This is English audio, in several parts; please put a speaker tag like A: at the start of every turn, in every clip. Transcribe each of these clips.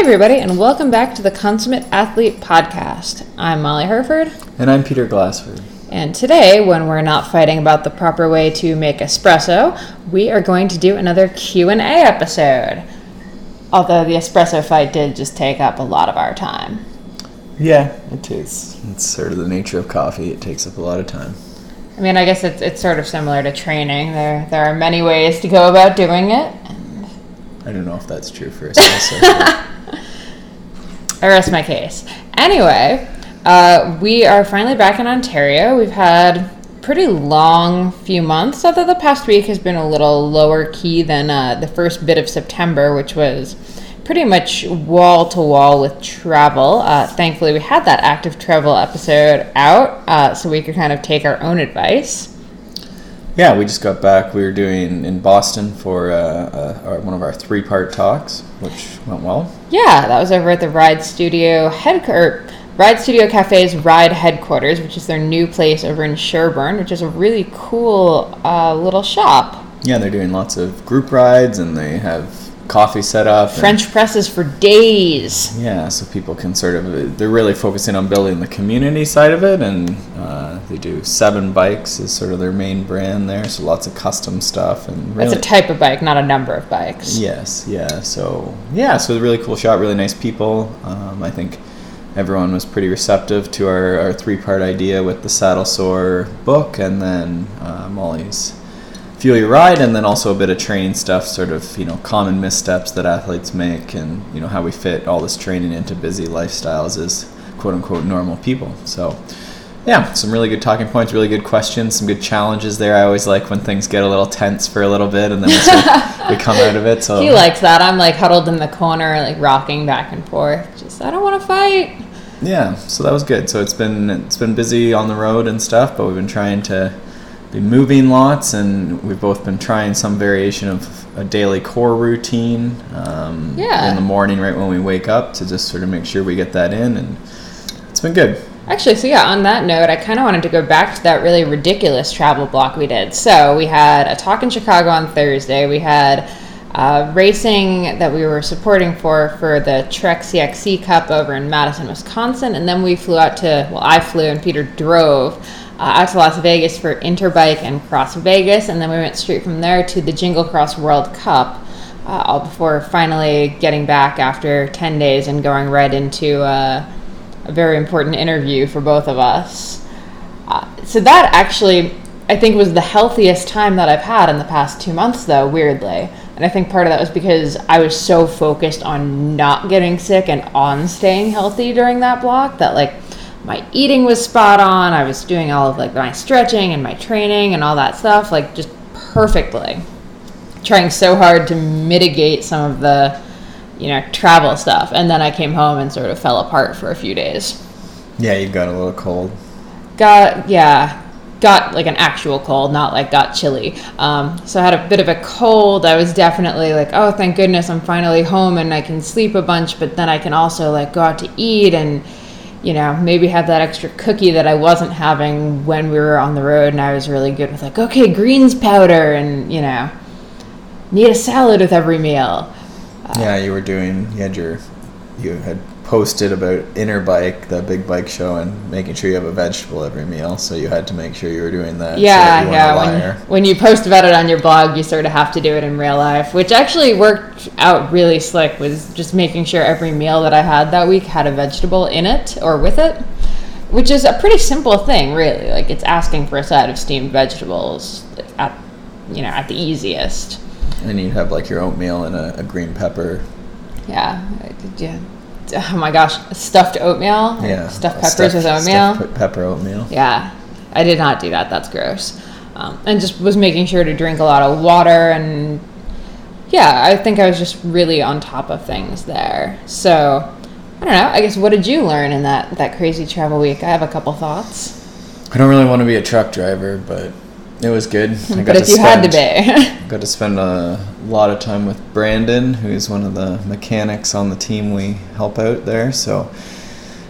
A: everybody, and welcome back to the Consummate Athlete Podcast. I'm Molly Hurford,
B: And I'm Peter Glassford.
A: and today, when we're not fighting about the proper way to make espresso, we are going to do another Q and A episode. Although the espresso fight did just take up a lot of our time.
B: Yeah, it is. It's sort of the nature of coffee. It takes up a lot of time.
A: I mean, I guess it's, it's sort of similar to training. There there are many ways to go about doing it.
B: I don't know if that's true for espresso.
A: I rest my case. Anyway, uh, we are finally back in Ontario. We've had pretty long few months. Although the past week has been a little lower key than uh, the first bit of September, which was pretty much wall to wall with travel. Uh, thankfully, we had that active travel episode out, uh, so we could kind of take our own advice.
B: Yeah, we just got back. We were doing in Boston for uh, uh, our, one of our three-part talks, which went well.
A: Yeah, that was over at the Ride Studio head or Ride Studio Cafe's Ride headquarters, which is their new place over in Sherburne, which is a really cool uh, little shop.
B: Yeah, they're doing lots of group rides, and they have coffee set up. and-
A: French presses for days.
B: Yeah, so people can sort of they're really focusing on building the community side of it, and uh, they do seven bikes is sort of their main brand there. So lots of custom stuff and really
A: It's a type of bike, not a number of bikes.
B: yes, yeah. So yeah, so a really cool shot, really nice people. Um, I think everyone was pretty receptive to our, our three part idea with the saddle sore book, and then uh, Molly's fuel your ride and then also a bit of training stuff sort of you know common missteps that athletes make and you know how we fit all this training into busy lifestyles as quote unquote normal people so yeah some really good talking points really good questions some good challenges there i always like when things get a little tense for a little bit and then we, sort of, we come out of it so
A: He likes that. I'm like huddled in the corner, like rocking back and forth. Just, I don't want to fight.
B: yeah so that was good so it's been it's been busy on the road and stuff but we've been trying to be moving lots and we've both been trying some variation of a daily core routine um,
A: Yeah.
B: in the morning right when we wake up to just sort of make sure we get that in and it's been good
A: Actually, so yeah, on that note, I kind of wanted to go back to that really ridiculous travel block we did. So we had a talk in Chicago on Thursday. We had uh, racing that we were supporting for for the Trek CXC Cup over in Madison, Wisconsin, and then we flew out to well, I flew and Peter drove out to Las Vegas for Interbike and Cross Vegas, and then we went straight from there to the Jingle Cross World Cup. Uh, all before finally getting back after 10 days and going right into uh, a very important interview for both of us. Uh, so that actually, I think, was the healthiest time that I've had in the past two months, though, weirdly. And I think part of that was because I was so focused on not getting sick and on staying healthy during that block that, like, my eating was spot on. I was doing all of like my stretching and my training and all that stuff, like just perfectly. Trying so hard to mitigate some of the, you know, travel stuff. And then I came home and sort of fell apart for a few days
B: yeah you got a little cold
A: got yeah got like an actual cold not like got chilly um, so i had a bit of a cold i was definitely like oh thank goodness i'm finally home and i can sleep a bunch but then i can also like go out to eat and you know maybe have that extra cookie that i wasn't having when we were on the road and i was really good with like okay greens powder and you know need a salad with every meal.
B: Yeah you were doing you had your you had posted about Interbike the big bike show and making sure you have a vegetable every meal so you had to make sure you were doing that.
A: Yeah
B: you
A: yeah when, when you post about it on your blog you sort of have to do it in real life which actually worked out really slick was just making sure every meal that i had that week had a vegetable in it or with it which is a pretty simple thing really. Like it's asking for a side of steamed vegetables at you know at the easiest.
B: And you'd have like your oatmeal and a, a green pepper.
A: Yeah yeah oh my gosh stuffed oatmeal
B: yeah
A: stuffed peppers with oatmeal
B: stuffed pepper oatmeal
A: Yeah, I did not do that. That's gross. Um, and just was making sure to drink a lot of water and yeah, I think I was just really on top of things there. So I don't know. I guess what did you learn in that that crazy travel week? I have a couple thoughts.
B: I don't really want to be a truck driver, but it was good. I
A: But if you had to be,
B: got to spend a lot of time with Brandon, who's one of the mechanics on the team we help out there. So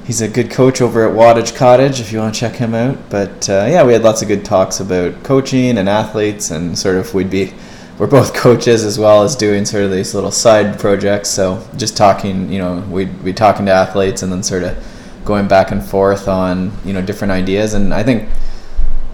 B: he's a good coach over at Wattage Cottage if you want to check him out. But uh, yeah, we had lots of good talks about coaching and athletes, and sort of we'd be we're both coaches as well as doing sort of these little side projects. So just talking, you know, we'd be talking to athletes and then sort of going back and forth on you know different ideas. And I think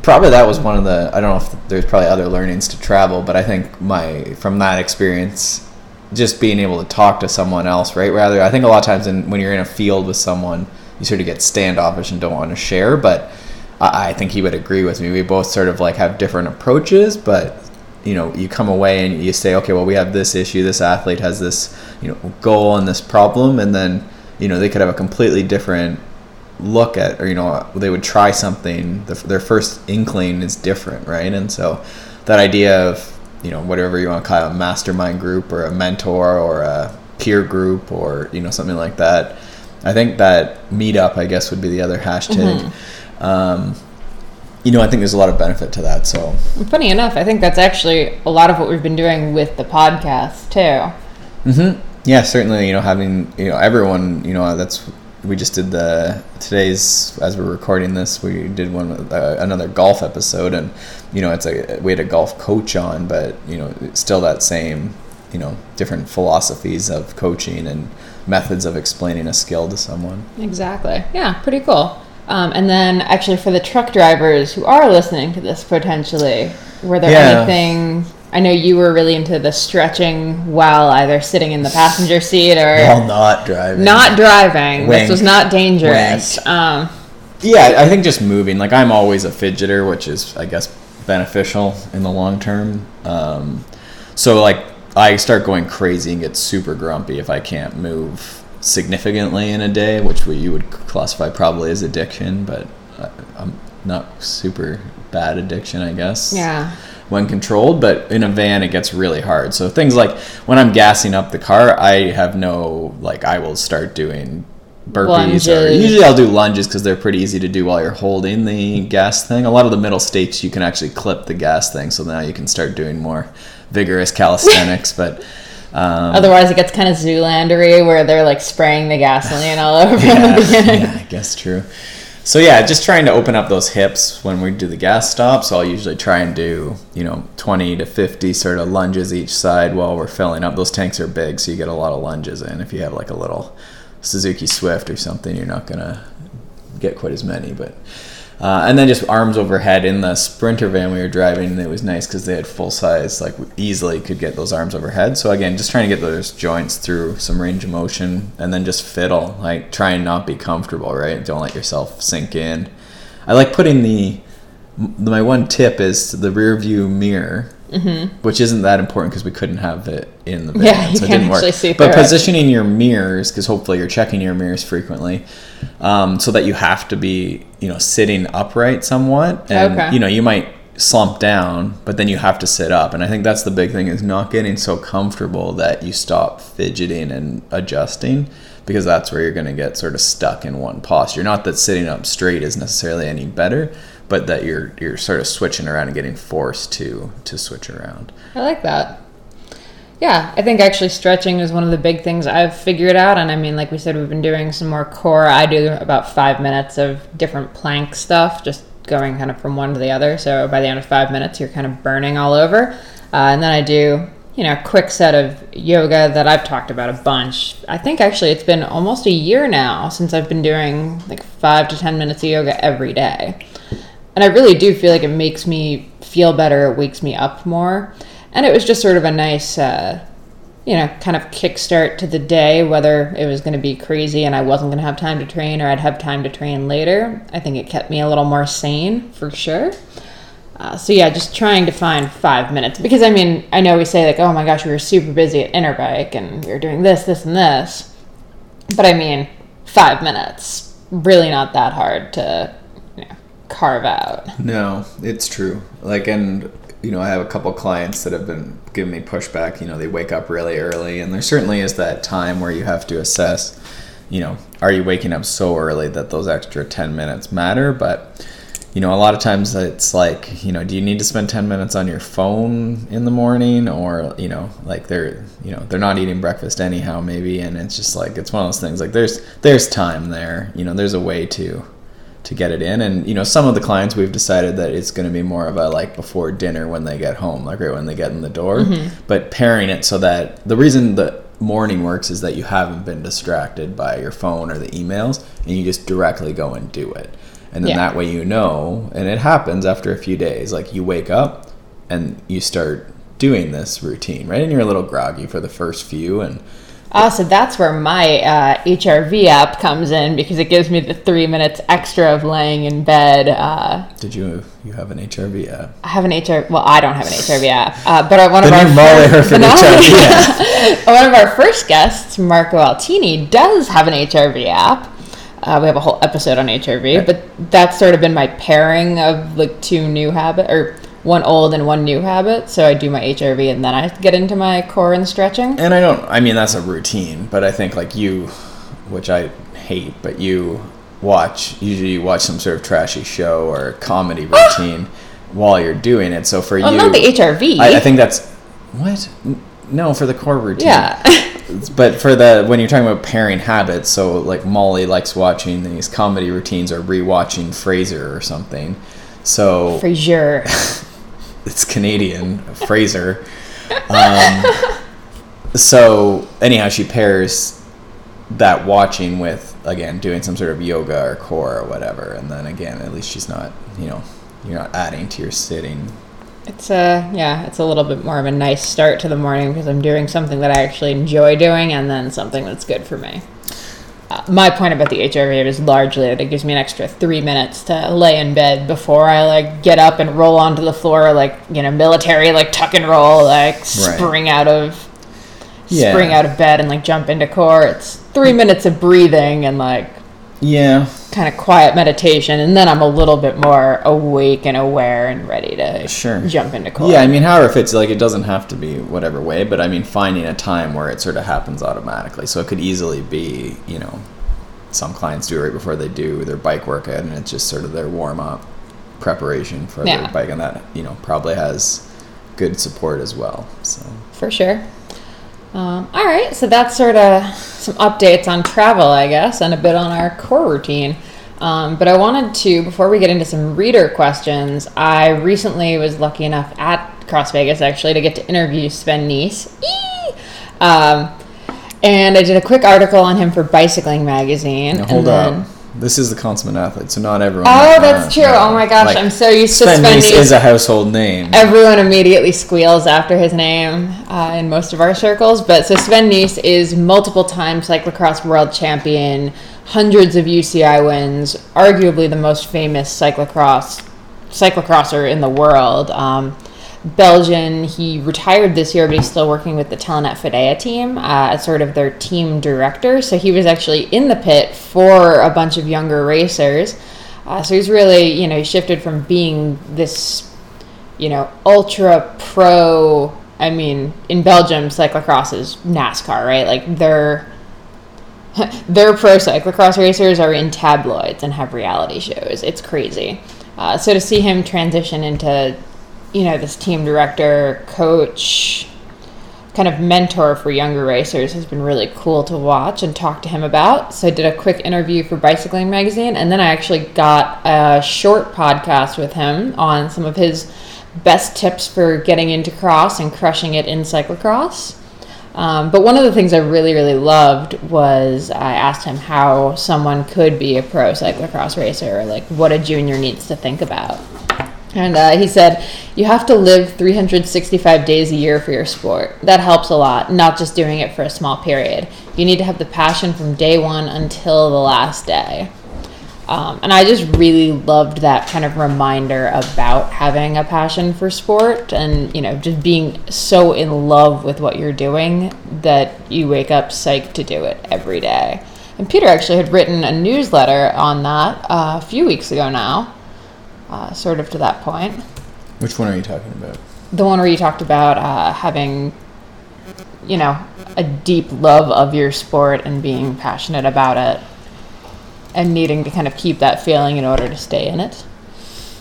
B: probably that was one of the I don't know if there's probably other learnings to travel, but I think my from that experience, just being able to talk to someone else, right? Rather, I think a lot of times in, when you're in a field with someone, you sort of get standoffish and don't want to share, but. I think he would agree with me. We both sort of like have different approaches, but you know you come away and you say okay well we have this issue this athlete has this you know goal and this problem and then you know they could have a completely different look at or you know they would try something the, their first inkling is different right and so that idea of you know whatever you want to call it, a mastermind group or a mentor or a peer group or you know something like that i think that meetup i guess would be the other hashtag mm-hmm. um, you know, I think there's a lot of benefit to that. So,
A: funny enough, I think that's actually a lot of what we've been doing with the podcast too.
B: Mm-hmm. Yeah, certainly. You know, having you know everyone. You know, that's we just did the today's as we're recording this. We did one uh, another golf episode, and you know, it's a we had a golf coach on, but you know, still that same you know different philosophies of coaching and methods of explaining a skill to someone.
A: Exactly. Yeah, pretty cool. Um, and then, actually, for the truck drivers who are listening to this potentially, were there yeah. anything? I know you were really into the stretching while either sitting in the passenger seat or
B: while not driving.
A: Not driving. Wink. This was not dangerous. Um,
B: yeah, I think just moving. Like I'm always a fidgeter, which is, I guess, beneficial in the long term. Um, so like I start going crazy and get super grumpy if I can't move significantly in a day, which we, you would classify probably as addiction, but I'm not super bad addiction, I guess.
A: Yeah.
B: When controlled, but in a van it gets really hard. So things like when I'm gassing up the car, I have no like I will start doing burpees lunges. or usually I'll do lunges because they're pretty easy to do while you're holding the gas thing. A lot of the middle states you can actually clip the gas thing, so now you can start doing more vigorous calisthenics, but
A: um, Otherwise, it gets kind of Zoolandery where they're like spraying the gasoline all over
B: yeah, yeah, I guess true. So yeah, just trying to open up those hips when we do the gas stop. So I'll usually try and do you know 20 to 50 sort of lunges each side while we're filling up. Those tanks are big, so you get a lot of lunges in. If you have like a little Suzuki Swift or something, you're not gonna get quite as many, but uh, and then just arms overhead in the sprinter van we were driving. It was nice because they had full size, like easily could get those arms overhead. So again, just trying to get those joints through some range of motion, and then just fiddle, like try and not be comfortable, right? Don't let yourself sink in. I like putting the my one tip is the rear view mirror Mm-hmm. which isn't that important because we couldn't have it in the van,
A: yeah, so it didn't work.
B: But positioning your mirrors, because hopefully you're checking your mirrors frequently, um, so that you have to be, you know, sitting upright somewhat, and okay. you know you might slump down, but then you have to sit up, and I think that's the big thing is not getting so comfortable that you stop fidgeting and adjusting because that's where you're going to get sort of stuck in one posture. Not that sitting up straight is necessarily any better, but that you're you're sort of switching around and getting forced to to switch around.
A: I like that. Yeah, I think actually stretching is one of the big things I've figured out. And I mean, like we said, we've been doing some more core. I do about five minutes of different plank stuff, just going kind of from one to the other. So by the end of five minutes, you're kind of burning all over. Uh, and then I do, you know, a quick set of yoga that I've talked about a bunch. I think actually it's been almost a year now since I've been doing like five to 10 minutes of yoga every day. And I really do feel like it makes me feel better, it wakes me up more. And it was just sort of a nice, uh, you know, kind of kickstart to the day, whether it was going to be crazy and I wasn't going to have time to train or I'd have time to train later. I think it kept me a little more sane for sure. Uh, so yeah, just trying to find five minutes because I mean I know we say like oh my gosh we were super busy at Interbike and we were doing this this and this, but I mean five minutes really not that hard to carve out.
B: No, it's true. Like, and you know, I have a couple clients that have been giving me pushback. You know, they wake up really early, and there certainly is that time where you have to assess. You know, are you waking up so early that those extra ten minutes matter? But you know, a lot of times it's like, you know, do you need to spend 10 minutes on your phone in the morning or, you know, like they're, you know, they're not eating breakfast anyhow maybe and it's just like it's one of those things like there's there's time there. You know, there's a way to to get it in. And you know, some of the clients we've decided that it's going to be more of a like before dinner when they get home, like right when they get in the door. Mm-hmm. But pairing it so that the reason the morning works is that you haven't been distracted by your phone or the emails, and you just directly go and do it. And then
A: Yeah.
B: that way you know, and it happens after a few days. Like you wake up and you start doing this routine, right? And you're a little groggy for the first few, and
A: Oh, so that's where my uh, HRV app comes in because it gives me the three minutes extra of laying in bed. Uh,
B: did you you have an HRV app?
A: I have an HR. Well, I don't have an HRV app, uh, but one
B: The
A: of our
B: Molly
A: first, Hurford
B: HRV
A: one of our first guests, Marco Altini, does have an HRV app. Uh, we have a whole episode on HRV,
B: Right.
A: but that's sort of been my pairing of like two new habit or one old and one new habit. So I do my HRV and then I get into my core and stretching.
B: And I don't. I mean, that's a routine, but I think like you, which I hate, but you watch usually you watch some sort of trashy show or comedy ah! routine while you're doing it. So for
A: Well,
B: you,
A: not the HRV.
B: I, I think that's what. No, for the core routine.
A: yeah.
B: But for the when you're talking about pairing habits, so like Molly likes watching these comedy routines or rewatching Frasier or something. So
A: Frasier.
B: it's Canadian, Fraser. Um, so anyhow, she pairs that watching with again doing some sort of yoga or core or whatever, and then again, at least she's not, you know, you're not adding to your sitting.
A: It's a yeah, it's a little bit more of a nice start to the morning because I'm doing something that I actually enjoy doing, and then something that's good for me. My point about the HRV is largely that it gives me an extra three minutes to lay in bed before I like get up and roll onto the floor like you know military like tuck and roll like spring out of
B: Yeah.
A: spring out of bed and like jump into core. It's three minutes of breathing and like
B: Yeah,
A: kind of quiet meditation, and then I'm a little bit more awake and aware and ready to
B: Sure.
A: jump into core.
B: yeah. I mean, however it fits, like it doesn't have to be whatever way, but I mean, finding a time where it sort of happens automatically. So it could easily be, you know, some clients do it right before they do their bike workout, and it's just sort of their warm up preparation for
A: Yeah.
B: their bike, and that you know probably has good support as well. So
A: for sure. Um, all right, so that's sort of some updates on travel, I guess, and a bit on our core routine. Um, but I wanted to, before we get into some reader questions, I recently was lucky enough at Cross Vegas actually to get to interview Sven Nys. Um, and I did a quick article on him for Bicycling Magazine.
B: now, hold
A: then-
B: up, this is the consummate athlete, so not everyone.
A: Oh,
B: uh,
A: that's true. Oh my gosh,
B: like,
A: I'm so used to
B: Sven
A: Sven
B: Nys
A: Nys.
B: is a household name.
A: Everyone immediately squeals after his name uh, in most of our circles. But so Sven Nys is multiple time cyclocross world champion, hundreds of UCI wins, arguably the most famous cyclocross cyclocrosser in the world. Um, Belgian. He retired this year, but he's still working with the Telenet Fidea team uh, as sort of their team director. So he was actually in the pit for a bunch of younger racers. Uh, so he's really, you know, he shifted from being this, you know, ultra pro. I mean, in Belgium, cyclocross is NASCAR, right? Like they're their pro cyclocross racers are in tabloids and have reality shows. It's crazy. Uh, so to see him transition into, you know, this team director, coach, kind of mentor for younger racers has been really cool to watch and talk to him about. So I did a quick interview for Bicycling Magazine, and then I actually got a short podcast with him on some of his best tips for getting into cross and crushing it in cyclocross. Um, but one of the things I really, really loved was I asked him how someone could be a pro cyclocross racer, like what a junior needs to think about. And uh, he said, You have to live 365 days a year for your sport. That helps a lot, not just doing it for a small period. You need to have the passion from day one until the last day. Um, and I just really loved that kind of reminder about having a passion for sport and, you know, just being so in love with what you're doing that you wake up psyched to do it every day. And Peter actually had written a newsletter on that uh, a few weeks ago now, uh, sort of to that point.
B: Which one are you talking about?
A: The one where you talked about uh, having, you know, a deep love of your sport and being passionate about it and needing to kind of keep that feeling in order to stay in it.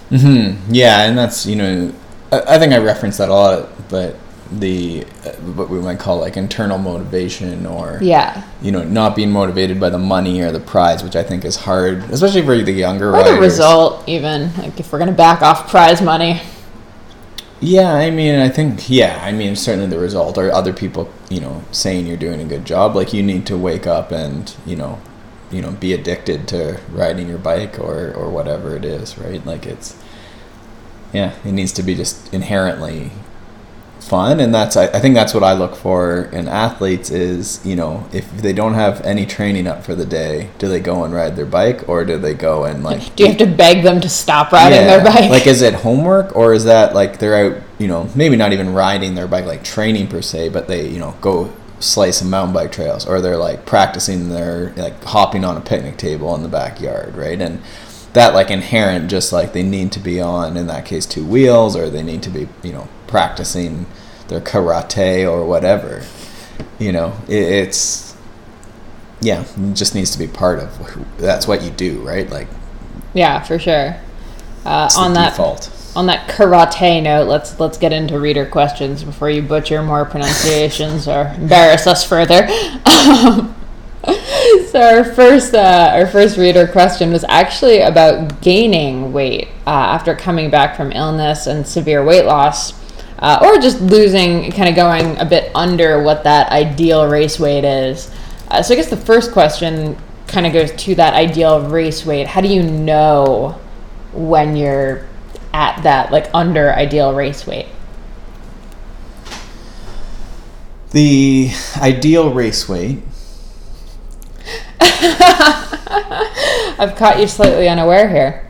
B: hmm Yeah, and that's you know, I, I think I referenced that a lot, but the uh, what we might call like internal motivation or
A: Yeah.
B: you know not being motivated by the money or the prize, which I think is hard, especially for the younger
A: Or the result, even like if we're gonna back off prize money.
B: Yeah, I mean, I think yeah, I mean certainly the result or other people, you know, saying you're doing a good job. Like you need to wake up and you know, you know, be addicted to riding your bike or or whatever it is, right? Like it's yeah, it needs to be just inherently fun and that's I, I think that's what I look for in athletes is you know if they don't have any training up for the day do they go and ride their bike or do they go and like
A: Do you have to beg them to stop riding their bike?
B: like, is it homework or is that like they're out, you know, maybe not even riding their bike, like training per se, but they, you know, go slice some mountain bike trails or they're like practicing their, like hopping on a picnic table in the backyard, right? And that, like, inherent, just like they need to be on, in that case, two wheels or they need to be, you know, practicing their karate or whatever. You know, it, it's, yeah, it just needs to be part of who, that's what you do, right? Like,
A: yeah, for sure. Uh, on that
B: default.
A: on that karate note, let's let's get into reader questions before you butcher more pronunciations or embarrass us further. So our first uh, our first reader question was actually about gaining weight uh, after coming back from illness and severe weight loss, uh, or just losing, kind of going a bit under what that ideal race weight is. Uh, so I guess the first question kind of goes to that ideal race weight. How do you know when you're at that like under ideal race weight?
B: The ideal race weight
A: I've caught you slightly unaware here.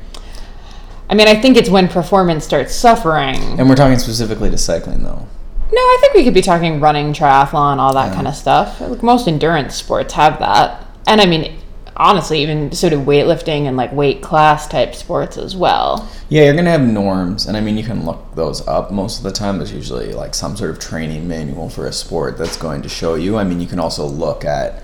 A: I mean, I think it's when performance starts suffering.
B: And we're talking specifically to cycling, though.
A: No, I think we could be talking running, triathlon, all that kind of stuff. Like most endurance sports have that. And I mean, honestly, even sort of weightlifting and like weight class type sports as well.
B: Yeah, you're gonna have norms, and I mean, you can look those up. Most of the time, there's usually like some sort of training manual for a sport that's going to show you. I mean, you can also look at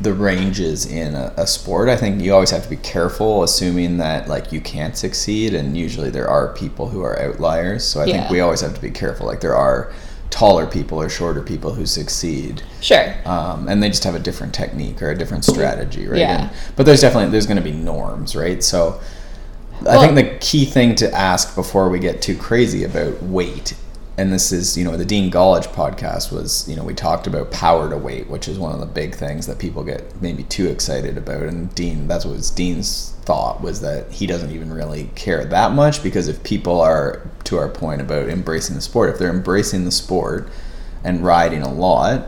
B: the ranges in a, a sport. I think you always have to be careful, assuming that like you can't succeed, and usually there are people who are outliers. So I think we always have to be careful. Like there are taller people or shorter people who succeed.
A: Sure.
B: um, and they just have a different technique or a different strategy, right?
A: Yeah.
B: And, but there's definitely there's going to be norms, right? So I
A: Well-
B: think the key thing to ask before we get too crazy about weight, and this is you know the Dean Golich podcast was you know we talked about power to weight, which is one of the big things that people get maybe too excited about, and Dean that's what was Dean's thought was that he doesn't even really care that much because if people are to our point about embracing the sport, if they're embracing the sport and riding a lot,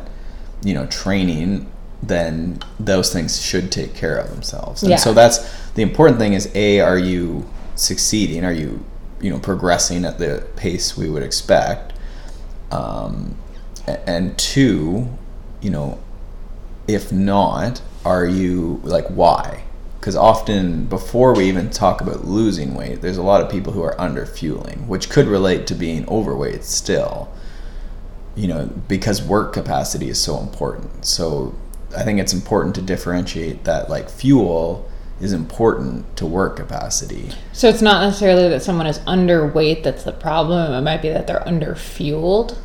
B: you know, training, then those things should take care of themselves. And
A: Yeah.
B: so that's the important thing is A, are you succeeding? Are you, you know, progressing at the pace we would expect? Um, and two, you know, if not, are you like why? Because often before we even talk about losing weight, there's a lot of people who are under fueling, which could relate to being overweight still you know, because work capacity is so important. So I think it's important to differentiate that like fuel is important to work capacity.
A: So it's not necessarily that someone is underweight that's the problem. It might be that they're underfueled,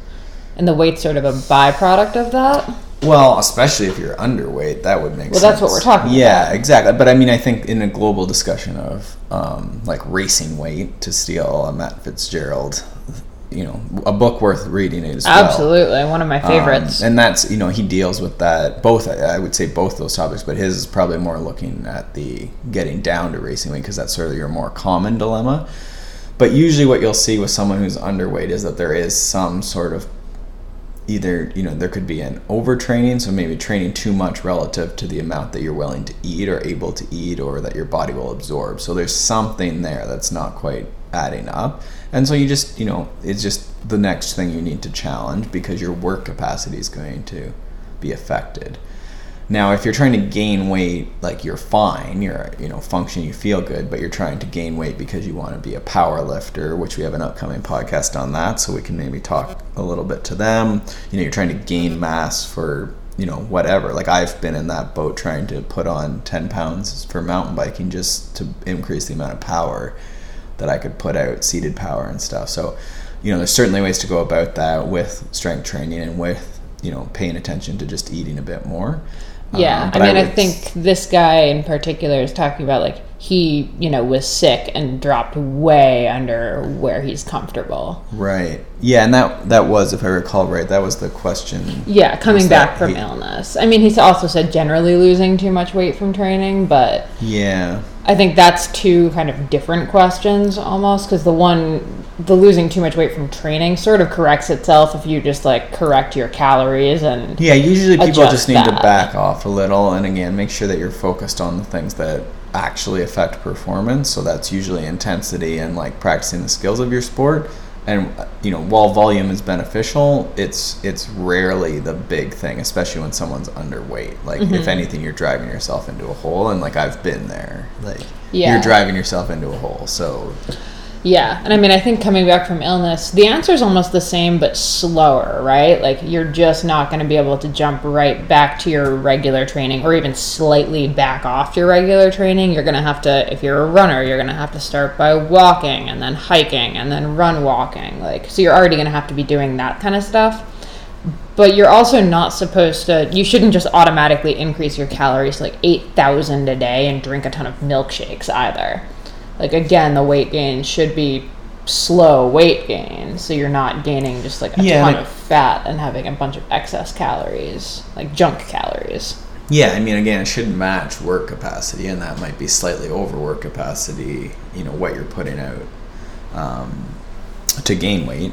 A: and the weight's sort of a byproduct of that.
B: Well, especially if you're underweight, that would make sense.
A: Well,
B: sense.
A: that's what we're talking
B: Yeah,
A: about.
B: exactly. But I mean, I think in a global discussion of um, like racing weight, to steal a Matt Fitzgerald, you know, a book worth reading as well.
A: Absolutely, one of my favorites.
B: Um, and that's you know he deals with that both. I I would say both those topics, but his is probably more looking at the getting down to racing weight because that's sort of your more common dilemma. But usually, what you'll see with someone who's underweight is that there is some sort of either you know there could be an overtraining, so maybe training too much relative to the amount that you're willing to eat or able to eat, or that your body will absorb. So there's something there that's not quite adding up. And so you just, you know, it's just the next thing you need to challenge because your work capacity is going to be affected. Now, if you're trying to gain weight, like you're fine, you're, you know, functioning, you feel good, but you're trying to gain weight because you want to be a power lifter, which we have an upcoming podcast on that, so we can maybe talk a little bit to them. You know, you're trying to gain mass for, you know, whatever. Like I've been in that boat trying to put on 10 pounds for mountain biking just to increase the amount of power that I could put out, seated power and stuff. So you know, there's certainly ways to go about that with strength training and with you know paying attention to just eating a bit more.
A: Yeah,
B: Um,
A: I mean, I,
B: would-
A: think this guy in particular is talking about like he, you know, was sick and dropped way under where he's comfortable.
B: right. Yeah, and that that was, if I recall right, that was the question.
A: Yeah, coming back from
B: he-
A: illness. I mean, he's also said generally losing too much weight from training, but
B: Yeah,
A: I think that's two kind of different questions almost because the one, the losing too much weight from training sort of corrects itself if you just like correct your calories and
B: Yeah, usually people just need to back off a little and again make sure that you're focused on the things that actually affect performance. So that's usually intensity and like practicing the skills of your sport. And you know, while volume is beneficial, it's it's rarely the big thing, especially when someone's underweight. Like
A: Mm-hmm.
B: if anything, you're driving yourself into a hole, and like I've been there. Like
A: Yeah.
B: you're driving yourself into a hole. So
A: Yeah, and I mean, I think coming back from illness, the answer is almost the same but slower, right? Like you're just not going to be able to jump right back to your regular training or even slightly back off your regular training. You're going to have to, if you're a runner, you're going to have to start by walking and then hiking and then run walking. Like, so you're already going to have to be doing that kind of stuff. But you're also not supposed to, you shouldn't just automatically increase your calories like 8,000 a day and drink a ton of milkshakes either like again the weight gain should be slow weight gain so you're not gaining just like a
B: Yeah,
A: ton
B: like-
A: of fat and having a bunch of excess calories like junk calories
B: Yeah, I mean, again, it shouldn't match work capacity, and that might be slightly over work capacity. You know what you're putting out um, to gain weight.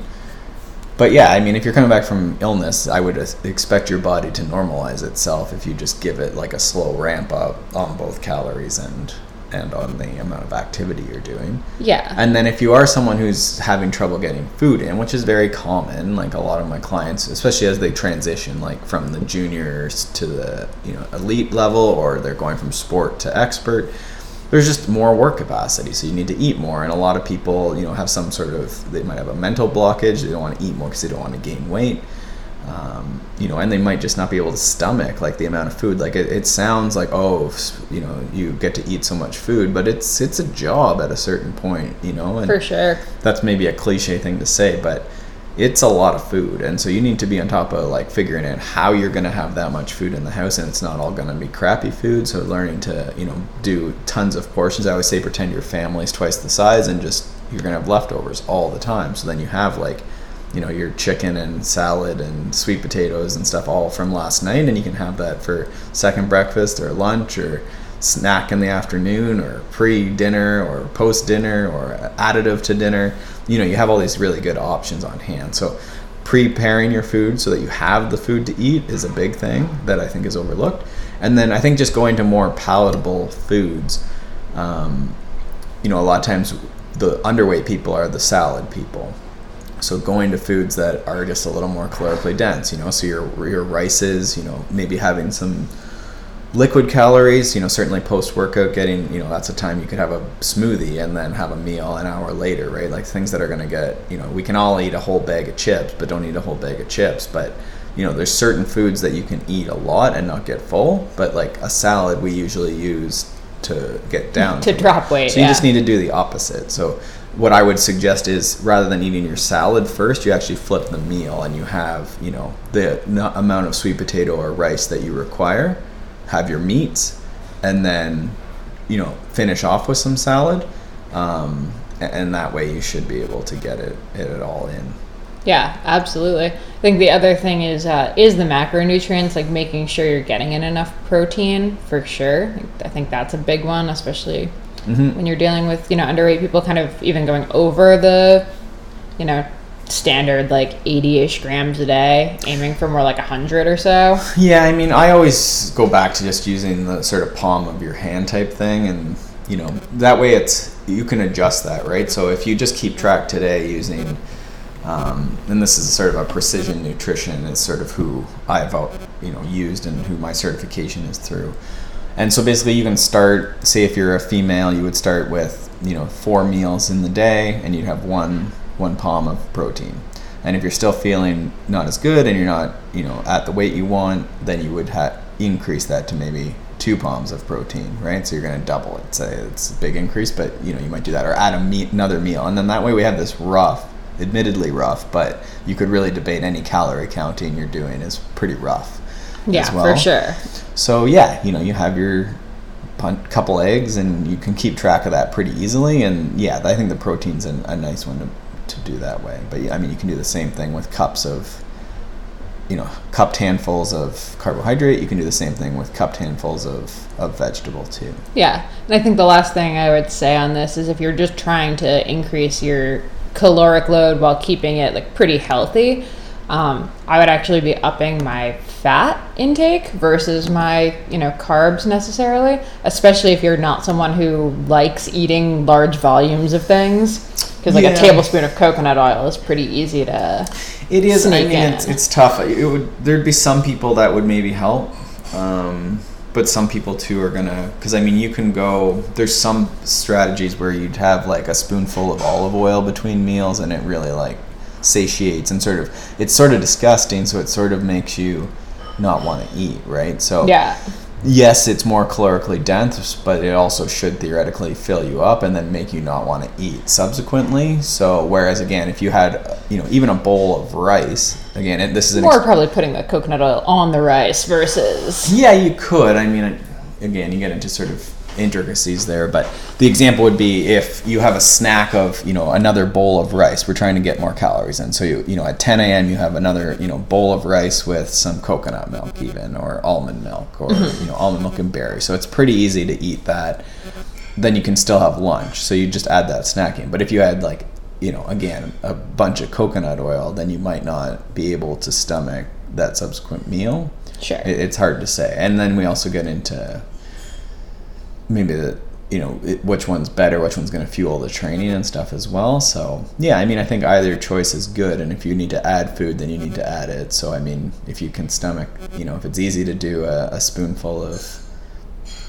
B: But yeah, I mean, if you're coming back from illness, I would expect your body to normalize itself if you just give it like a slow ramp up on both calories and and on the amount of activity you're doing.
A: yeah
B: And then if you are someone who's having trouble getting food in, which is very common, like a lot of my clients, especially as they transition like from the juniors to the, you know, elite level or they're going from sport to expert, there's just more work capacity. So you need to eat more and a lot of people, you know, have some sort of they might have a mental blockage, they don't want to eat more because they don't want to gain weight. Um, you know, and they might just not be able to stomach like the amount of food. Like it, it sounds like oh, you know, you get to eat so much food, but it's it's a job at a certain point, you know. And
A: for sure
B: that's maybe a cliche thing to say, but it's a lot of food, and so you need to be on top of like figuring out how you're going to have that much food in the house, and it's not all going to be crappy food. So learning to you know do tons of portions. I always say pretend your family's twice the size, and just you're going to have leftovers all the time. So then you have like you know your chicken and salad and sweet potatoes and stuff all from last night, and you can have that for second breakfast or lunch or snack in the afternoon or pre-dinner or post-dinner or additive to dinner. You know you have all these really good options on hand. So preparing your food so that you have the food to eat is a big thing that i think is overlooked. And then i think just going to more palatable foods um, you know a lot of times the underweight people are the salad people so going to foods that are just a little more calorically dense you know so your your rices you know maybe having some liquid calories you know certainly post workout getting you know that's a time you could have a smoothie and then have a meal an hour later right like things that are going to get you know we can all eat a whole bag of chips but don't eat a whole bag of chips but you know there's certain foods that you can eat a lot and not get full but like a salad we usually use to get down
A: to drop weight
B: so you
A: yeah.
B: just need to do the opposite. So what I would suggest is rather than eating your salad first, you actually flip the meal and you have, you know, the amount of sweet potato or rice that you require, have your meats, and then, you know, finish off with some salad. Um, and that way you should be able to get it, it, it all in.
A: Yeah, absolutely. I think the other thing is uh, is the macronutrients, like making sure you're getting in enough protein for sure. I think that's a big one, especially
B: Mm-hmm.
A: when you're dealing with you know underweight people, kind of even going over the you know standard like 80ish grams a day, aiming for more like 100 or so.
B: Yeah, I mean, I always go back to just using the sort of palm of your hand type thing, and you know that way it's you can adjust that, right? So if you just keep track today using, um, and this is sort of a precision nutrition is sort of who I've you know used and who my certification is through, and so basically you can start. Say if you're a female, you would start with you know four meals in the day, and you'd have one one palm of protein. And if you're still feeling not as good and you're not, you know, at the weight you want, then you would ha- increase that to maybe two palms of protein, right? So you're going to double it. Say it's a big increase, but you know you might do that or add a meat, another meal, and then that way we have this rough admittedly rough, but you could really debate any calorie counting you're doing is pretty rough.
A: Yeah,
B: as well.
A: for sure.
B: So yeah, you know, you have your couple eggs, and you can keep track of that pretty easily. And yeah, I think the protein's a, a nice one to, to do that way. But yeah, I mean, you can do the same thing with cups of, you know, cupped handfuls of carbohydrate. You can do the same thing with cupped handfuls of, of vegetable too.
A: Yeah, and I think the last thing I would say on this is if you're just trying to increase your caloric load while keeping it like pretty healthy, um, I would actually be upping my fat intake versus my you know carbs necessarily, especially if you're not someone who likes eating large volumes of things. Because like
B: Yeah.
A: a tablespoon of coconut oil is pretty easy to.
B: It is. I mean, it's, it's tough. It would. There'd be some people that would maybe help, um, but some people too are gonna. Because I mean, you can go. There's some strategies where you'd have like a spoonful of olive oil between meals, and it really like satiates and sort of. It's sort of disgusting, so it sort of makes you not want to eat, right? So
A: Yeah,
B: yes, it's more calorically dense, but it also should theoretically fill you up and then make you not want to eat subsequently. So, whereas again, if you had, you know, even a bowl of rice, again, it, this is
A: or
B: ex-
A: probably putting the coconut oil on the rice versus.
B: yeah, you could. I mean, again, you get into sort of intricacies there, but the example would be if you have a snack of, you know, another bowl of rice. We're trying to get more calories in. So you, you know, at 10 a.m. you have another, you know, bowl of rice with some coconut milk even, or almond milk, or mm-hmm. you know, almond milk and berries. So it's pretty easy to eat that. Then you can still have lunch. So you just add that snacking. But if you had like, you know, again, a bunch of coconut oil, then you might not be able to stomach that subsequent meal
A: Sure.
B: it, it's hard to say. And then we also get into maybe the you know it, which one's better, which one's going to fuel the training and stuff as well. So yeah, I mean I think either choice is good, and if you need to add food, then you need to add it. So I mean if you can stomach, you know, if it's easy to do a, a spoonful of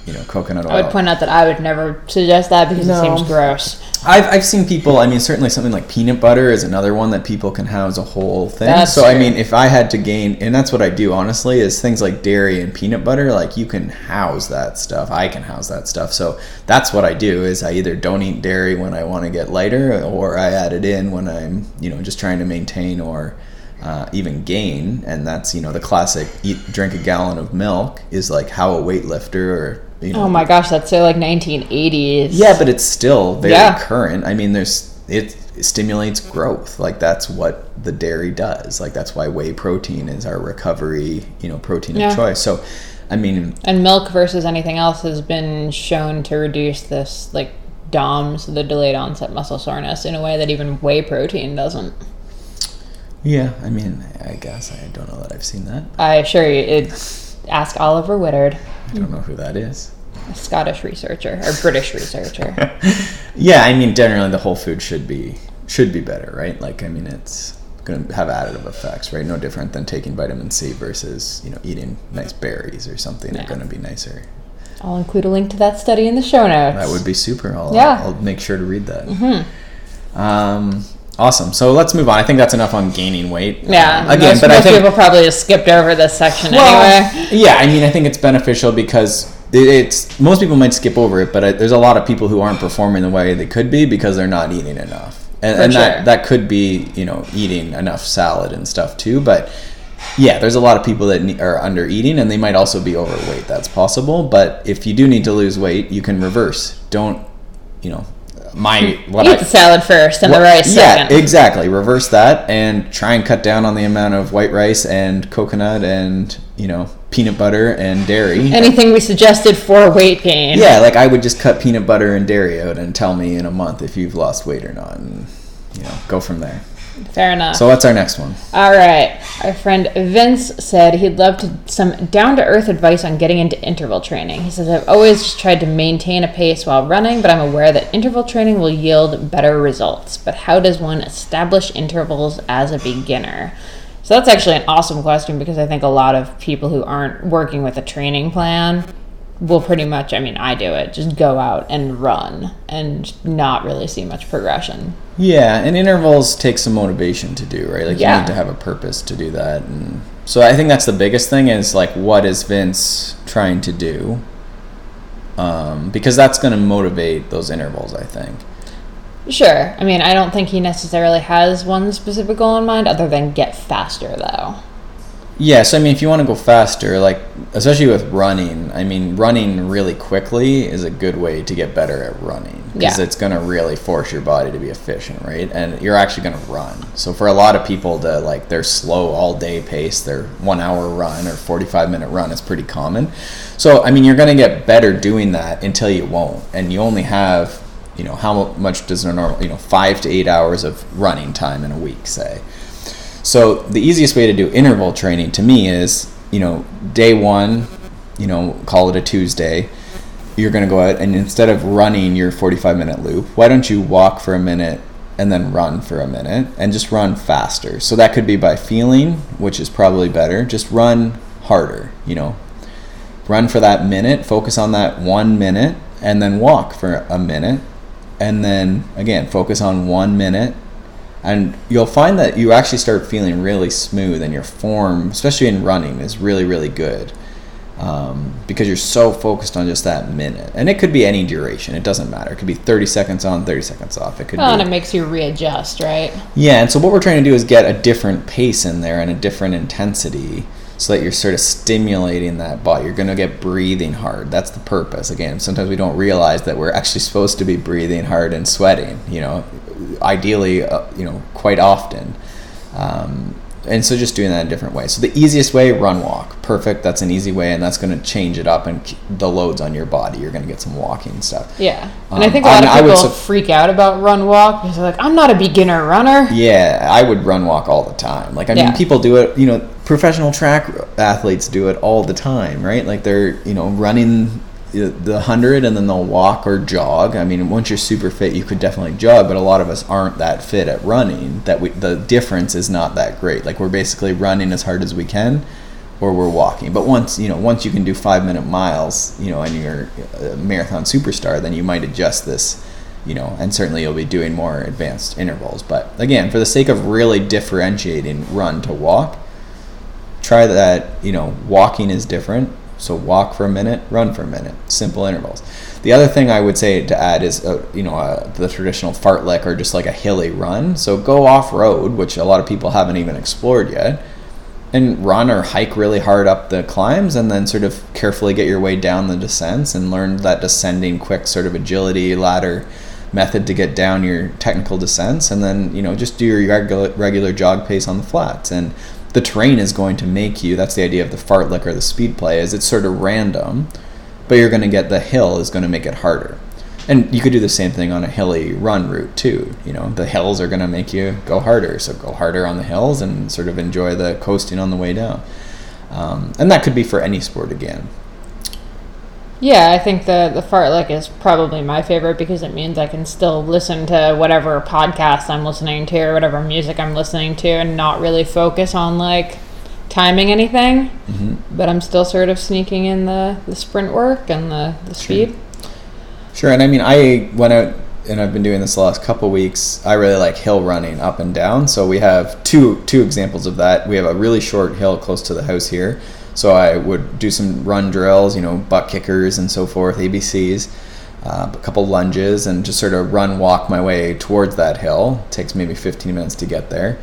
B: you know coconut oil.
A: I would point out that I would never suggest that because
B: No.
A: it seems gross.
B: I've, I've seen people. I mean, certainly something like peanut butter is another one that people can house a whole thing.
A: That's
B: so I mean, if I had to gain, and that's what I do honestly, is things like dairy and peanut butter. Like you can house that stuff. I can house that stuff. So that's what I do. Is I either don't eat dairy when I want to get lighter, or I add it in when I'm you know just trying to maintain or. Uh, even gain, and that's you know the classic eat drink a gallon of milk is like how a weightlifter or you know
A: Oh my gosh, that's so like 1980s.
B: yeah, but it's still very
A: Yeah.
B: current. I mean, there's it stimulates growth. Like that's what the dairy does. Like that's why whey protein is our recovery, you know, protein
A: Yeah.
B: of choice. So, I mean,
A: And milk versus anything else has been shown to reduce this like DOMS, the delayed onset muscle soreness, in a way that even whey protein doesn't.
B: Yeah, I mean, I guess I don't know that I've seen that.
A: I assure you, it's ask Oliver Witard,
B: I don't know who that is.
A: a Scottish researcher or British researcher.
B: Yeah, I mean, generally the whole food should be should be better, right? Like, I mean, it's going to have additive effects, right? No different than taking vitamin C versus you know eating nice berries or something. They're going to be nicer.
A: I'll include a link to that study in the show notes.
B: That would be super. I'll,
A: Yeah.
B: I'll make sure to read that. Um, awesome. So let's move on. I think that's enough on gaining weight.
A: Yeah.
B: Um, again,
A: most,
B: but I
A: most
B: think
A: people probably just skipped over this section
B: well,
A: anyway.
B: yeah. I mean, I think it's beneficial because it- it's most people might skip over it, but I, there's a lot of people who aren't performing the way they could be because they're not eating enough, and, and
A: sure.
B: that that could be you know eating enough salad and stuff too, but. Yeah, there's a lot of people that ne- are under eating and they might also be overweight. That's possible. But if you do need to lose weight, you can reverse. Don't, you know, my what
A: Eat
B: I,
A: the salad first and the rice
B: yeah,
A: second.
B: exactly. Reverse that and try and cut down on the amount of white rice and coconut and you know peanut butter and dairy.
A: Anything we suggested for weight gain.
B: yeah, like I would just cut peanut butter and dairy out and tell me in a month if you've lost weight or not, and you know go from there.
A: Fair enough.
B: So what's our next one?
A: All right. Our friend Vince said he'd love to some down to earth advice on getting into interval training. He says I've always just tried to maintain a pace while running, but I'm aware that interval training will yield better results. But how does one establish intervals as a beginner? So that's actually an awesome question because I think a lot of people who aren't working with a training plan will pretty much, I mean, I do it, just go out and run and not really see much progression.
B: Yeah, and intervals take some motivation to do, right? Like you
A: Yeah.
B: need to have a purpose to do that, and so I think that's the biggest thing is like what is Vince trying to do, um, because that's going to motivate those intervals. I think.
A: Sure. I mean, I don't think he necessarily has one specific goal in mind other than get faster, though.
B: Yeah, so I mean, if you want to go faster, like especially with running, I mean, running really quickly is a good way to get better at running because
A: Yeah.
B: it's going to really force your body to be efficient, right? And you're actually going to run. So for a lot of people to like their slow all day pace, their one hour run or 45 minute run is pretty common. So I mean, you're going to get better doing that until you won't, and you only have, you know, how much does a normal, you know, five to eight hours of running time in a week, say. So the easiest way to do interval training to me is, you know, day one, you know, call it a Tuesday. You're going to go out and instead of running your 45 minute loop, why don't you walk for a minute and then run for a minute and just run faster? So that could be by feeling, which is probably better. Just run harder, you know. Run for that minute, focus on that one minute, and then walk for a minute. And then again, focus on one minute and you'll find that you actually start feeling really smooth and your form especially in running is really really good. Um, because you're so focused on just that minute. And it could be any duration. It doesn't matter. It could be 30 seconds on 30 seconds off. It could
A: and
B: be
A: it makes you readjust, right?
B: yeah and so what we're trying to do is get a different pace in there and a different intensity so that you're sort of stimulating that body you're going to get breathing hard that's the purpose again sometimes we don't realize that we're actually supposed to be breathing hard and sweating you know ideally uh, you know quite often um, and so just doing that in a different way so the easiest way run walk perfect that's an easy way and that's going to change it up and k- the loads on your body you're going to get some walking stuff
A: Yeah. And I
B: Um,
A: think a lot
B: I-
A: of people freak out about run walk because they're like, I'm not a beginner runner.
B: Yeah, I would run walk all the time. Like I
A: Yeah.
B: mean, people do it. You know, professional track athletes do it all the time, right? Like they're you know running the the hundred and then they'll walk or jog. I mean, once you're super fit, you could definitely jog, but a lot of us aren't that fit at running. That we the difference is not that great. Like we're basically running as hard as we can. Or we're walking, but once you know, once you can do five minute miles, you know, and you're a marathon superstar, then you might adjust this you know, and certainly you'll be doing more advanced intervals. But again, for the sake of really differentiating run to walk, try that, you know, walking is different. So walk for a minute, run for a minute, simple intervals. The other thing I would say to add is, uh, you know, uh, the traditional fartlek or just like a hilly run. So go off road, which a lot of people haven't even explored yet, and run or hike really hard up the climbs and then sort of carefully get your way down the descents and learn that descending quick sort of agility ladder method to get down your technical descents and then you know just do your regular, regular jog pace on the flats and the terrain is going to make you that's the idea of the fartlek or the speed play is it's sort of random but you're going to get the hill is going to make it harder. And you could do the same thing on a hilly run route too you know the hills are going to make you go harder so go harder on the hills and sort of enjoy the coasting on the way down. Um, and that could be for any sport again
A: Yeah, I think the the fartlek is probably my favorite because it means I can still listen to whatever podcast I'm listening to or whatever music I'm listening to and not really focus on like timing anything.
B: Mhm.
A: But I'm still sort of sneaking in the, the sprint work and the, the speed.
B: Sure, and I mean, I went out and I've been doing this the last couple weeks. I really like hill running up and down. So we have two two examples of that. We have a really short hill close to the house here. So I would do some run drills, you know, butt kickers and so forth, ABCs, uh, a couple lunges, and just sort of run walk my way towards that hill. It takes maybe 15 minutes to get there.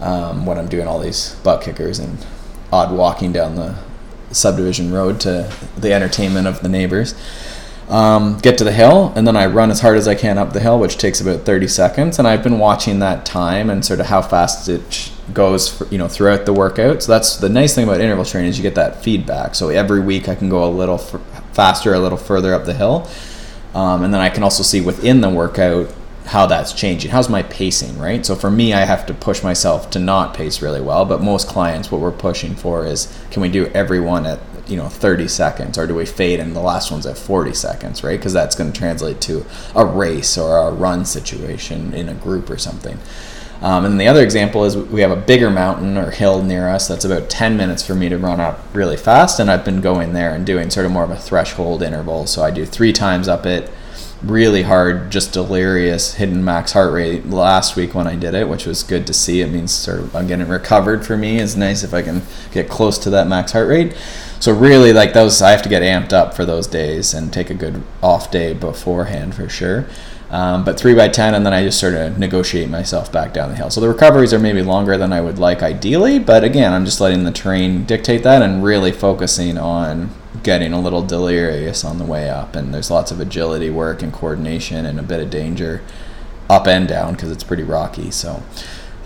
B: Um, when I'm doing all these butt kickers and odd walking down the subdivision road to the entertainment of the neighbors um, get to the hill, and then I run as hard as I can up the hill, which takes about 30 seconds. And I've been watching that time and sort of how fast it goes, for, you know, throughout the workout. So that's the nice thing about interval training is you get that feedback. So every week I can go a little f- faster, a little further up the hill, um, and then I can also see within the workout how that's changing. How's my pacing, right? So for me, I have to push myself to not pace really well. But most clients, what we're pushing for is can we do everyone at you know 30 seconds, or do we fade and the last one's at 40 seconds, right? Because that's going to translate to a race or a run situation in a group or something. Um, and the other example is we have a bigger mountain or hill near us that's about 10 minutes for me to run up really fast. And I've been going there and doing sort of more of a threshold interval. So I do three times up it, really hard, just delirious, hidden max heart rate last week when I did it, which was good to see. It means sort of I'm getting recovered for me. It's nice if I can get close to that max heart rate. So really like those I have to get amped up for those days and take a good off day beforehand for sure. Um, but three by ten, and then I just sort of negotiate myself back down the hill. So the recoveries are maybe longer than I would like ideally, but again, I'm just letting the terrain dictate that and really focusing on getting a little delirious on the way up. And there's lots of agility work and coordination and a bit of danger up and down because it's pretty rocky. So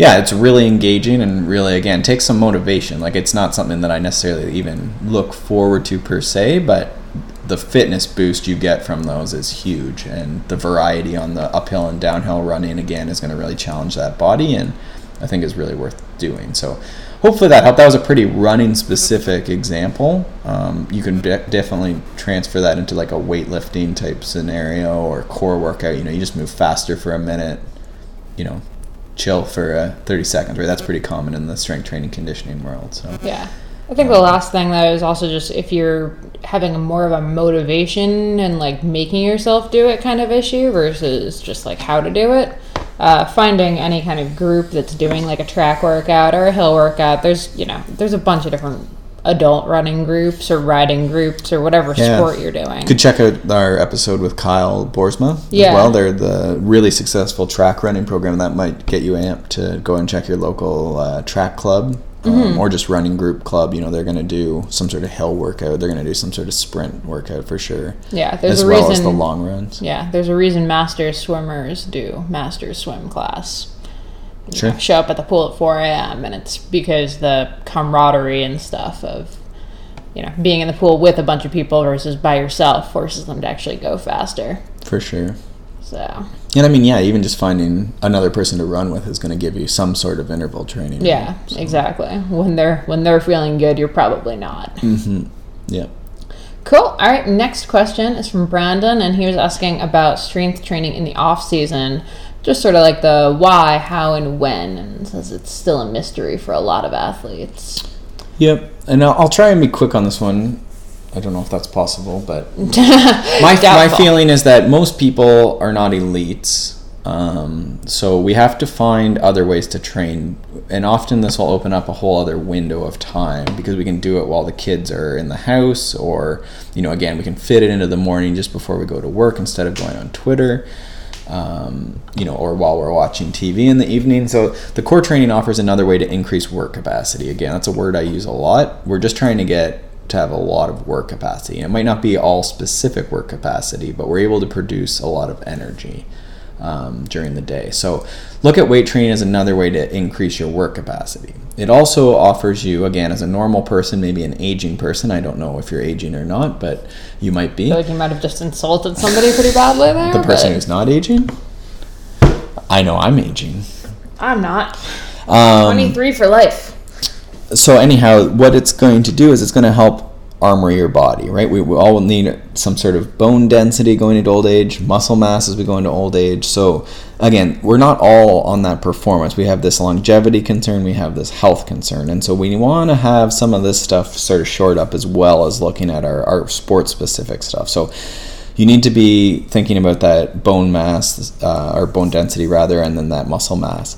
B: yeah, it's really engaging and really again takes some motivation. Like it's not something that I necessarily even look forward to per se, but the fitness boost you get from those is huge. And the variety on the uphill and downhill running again is going to really challenge that body and i think is really worth doing. So hopefully that helped. That was a pretty running specific example. Um, you can de- definitely transfer that into like a weightlifting type scenario or core workout. You know you just move faster for a minute you know chill for uh, 30 seconds right that's pretty common in the strength training conditioning world so
A: yeah I think the last thing though is also just if you're having more of a motivation and like making yourself do it kind of issue versus just like how to do it. Uh, finding any kind of group that's doing like a track workout or a hill workout. There's you know there's a bunch of different adult running groups or riding groups or whatever yeah. sport you're doing.
B: You could check out our episode with Kyle Borsma yeah. as well. They're the really successful track running program that might get you amped to go and check your local uh, track club um, mm-hmm. or just running group club, you know, they're going to do some sort of hill workout. They're going to do some sort of sprint workout for sure.
A: Yeah, there's
B: as
A: a
B: well
A: reason,
B: as the long runs.
A: Yeah, there's a reason masters swimmers do masters swim class.
B: Sure.
A: Know, show up at the pool at 4 a.m. and it's because the camaraderie and stuff of, you know, being in the pool with a bunch of people versus by yourself forces them to actually go faster.
B: For sure.
A: So.
B: And I mean, yeah, even just finding another person to run with is going to give you some sort of interval training.
A: Yeah, right? so. exactly. When they're when they're feeling good, you're probably not.
B: Mm-hmm. Yeah.
A: Cool. All right. Next question is from Brandon, and he was asking about strength training in the off season, just sort of like the why, how, and when, and says it's still a mystery for a lot of athletes.
B: Yep, and I'll, I'll try and be quick on this one. I don't know if that's possible, but my my feeling is that most people are not elites. Um, so we have to find other ways to train, and often this will open up a whole other window of time because we can do it while the kids are in the house, or you know, again, we can fit it into the morning just before we go to work instead of going on Twitter. Um, you know, or while we're watching TV in the evening. So the core training offers another way to increase work capacity. Again, that's a word I use a lot. We're just trying to get to have a lot of work capacity. It might not be all specific work capacity, but we're able to produce a lot of energy um, during the day. So look at weight training as another way to increase your work capacity. It also offers you, again, as a normal person, maybe an aging person. I don't know if you're aging or not, but you might be.
A: I feel like you might have just insulted somebody pretty badly there.
B: the person who's not aging? I know I'm aging.
A: I'm not. Um, 23 for life
B: so anyhow, what it's going to do is it's going to help armor your body, right? We, we all need some sort of bone density going into old age, muscle mass as we go into old age. So again, we're not all on that performance. We have this longevity concern, we have this health concern, and so we want to have some of this stuff sort of shored up as well as looking at our, our sports specific stuff. So you need to be thinking about that bone mass uh, or bone density rather, and then that muscle mass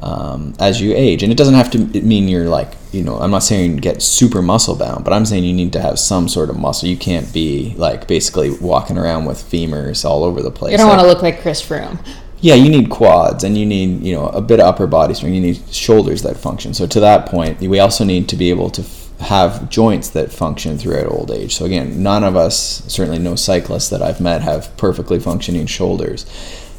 B: um, as you age. And it doesn't have to mean you're like, you know, I'm not saying get super muscle bound, but I'm saying you need to have some sort of muscle. You can't be like basically walking around with femurs all over the place.
A: You don't
B: like,
A: want to look like Chris Froome.
B: Yeah, you need quads and you need, you know, a bit of upper body strength. You need shoulders that function. So to that point, we also need to be able to f- have joints that function throughout old age. So again, none of us, certainly no cyclists that I've met, have perfectly functioning shoulders.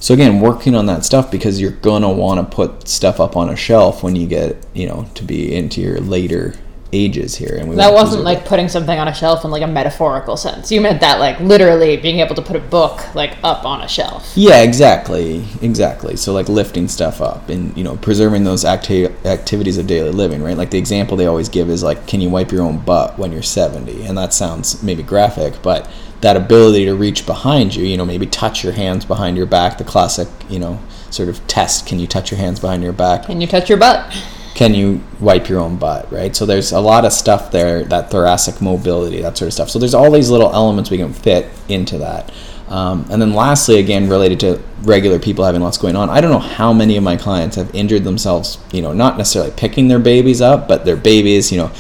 B: So again, working on that stuff because you're gonna want to put stuff up on a shelf when you get you know to be into your later ages here.
A: And we that wasn't like it. putting something on a shelf in like a metaphorical sense. You meant that like literally being able to put a book like up on a shelf.
B: Yeah, exactly, exactly. So like lifting stuff up and you know preserving those acti- activities of daily living, right? Like the example they always give is like, can you wipe your own butt when you're 70? And that sounds maybe graphic, but that ability to reach behind you, you know, maybe touch your hands behind your back, the classic, you know, sort of test. Can you touch your hands behind your back?
A: Can you touch your butt?
B: Can you wipe your own butt, right? So there's a lot of stuff there, that thoracic mobility, that sort of stuff. So there's all these little elements we can fit into that. Um, and then lastly, again, related to regular people having lots going on, I don't know how many of my clients have injured themselves, you know, not necessarily picking their babies up, but their babies, you know,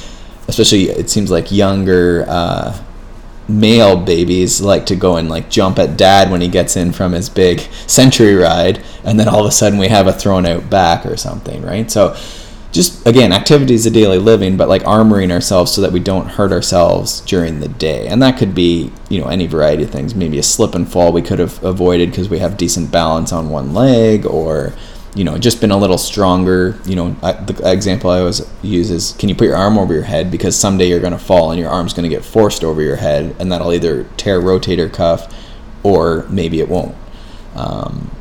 B: especially it seems like younger uh, male babies like to go and like jump at dad when he gets in from his big century ride, and then all of a sudden we have a thrown out back or something, right? So just again activities of daily living but like armoring ourselves so that we don't hurt ourselves during the day. And that could be you know any variety of things. Maybe a slip and fall we could have avoided because we have decent balance on one leg or you know just been a little stronger. You know I, the example i always use is can you put your arm over your head? Because someday you're going to fall and your arm's going to get forced over your head and that'll either tear rotator cuff or maybe it won't. Um,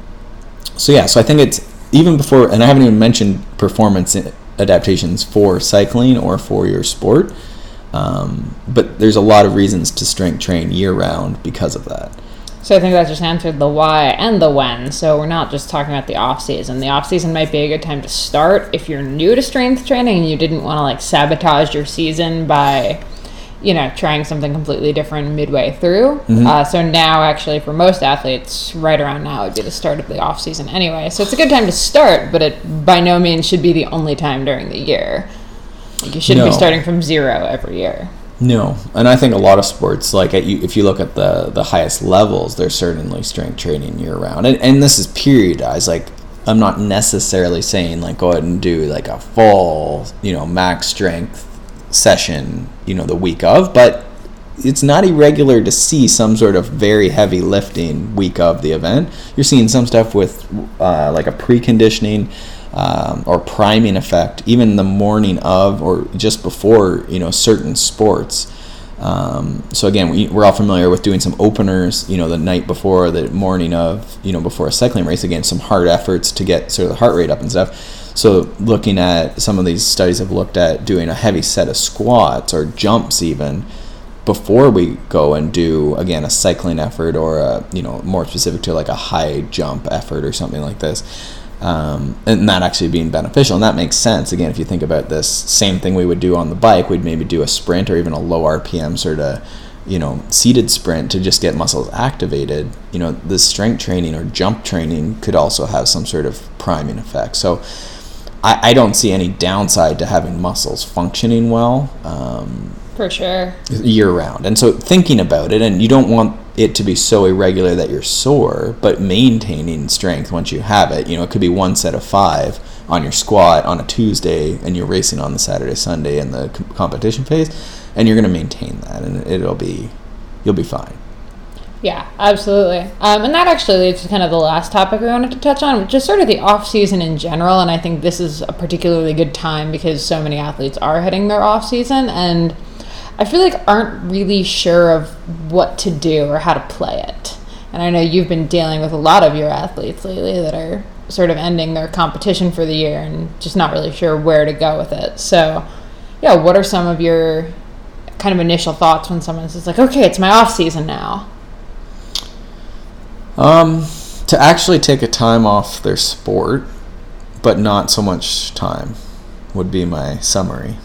B: so yeah so i think it's even before and i haven't even mentioned performance adaptations for cycling or for your sport. Um, but there's a lot of reasons to strength train year round because of that.
A: So I think that just answered the why and the when. So we're not just talking about the off season. The off season might be a good time to start if you're new to strength training and you didn't want to like sabotage your season by you know, trying something completely different midway through. Mm-hmm. Uh, so now, actually, for most athletes, right around now would be the start of the off season anyway. So it's a good time to start, but it by no means should be the only time during the year. Like you shouldn't no. be starting from zero every year.
B: No, and I think a lot of sports, like you, if you look at the the highest levels, they're certainly strength training year round, and and this is periodized. Like I'm not necessarily saying like go ahead and do like a full, you know, max strength session, you know, the week of, but it's not irregular to see some sort of very heavy lifting week of the event. You're seeing some stuff with uh, like a preconditioning um, or priming effect, even the morning of or just before, you know, certain sports. Um, so again, we, we're all familiar with doing some openers, you know, the night before, the morning of, you know, before a cycling race. Again, some hard efforts to get sort of the heart rate up and stuff so looking at some of these studies have looked at doing a heavy set of squats or jumps even before we go and do again a cycling effort or a you know more specific to like a high jump effort or something like this um, and that actually being beneficial. And that makes sense. Again if you think about this same thing we would do on the bike we'd maybe do a sprint or even a low rpm sort of you know seated sprint to just get muscles activated. You know the strength training or jump training could also have some sort of priming effect. So I, I don't see any downside to having muscles functioning well. Um,
A: For sure.
B: Year round. And so thinking about it, and you don't want it to be so irregular that you're sore, but maintaining strength once you have it. You know, it could be one set of five on your squat on a Tuesday, and you're racing on the Saturday, Sunday in the competition phase, and you're going to maintain that, and it'll be, you'll be fine.
A: Yeah, absolutely. Um, and that actually leads to kind of the last topic we wanted to touch on, which is sort of the off season in general. And I think this is a particularly good time because so many athletes are hitting their off season and I feel like aren't really sure of what to do or how to play it. And I know you've been dealing with a lot of your athletes lately that are sort of ending their competition for the year and just not really sure where to go with it. So, yeah, what are some of your kind of initial thoughts when someone says like, "Okay, it's my off season now"?
B: Um, to actually take a time off their sport, but not so much time, would be my summary.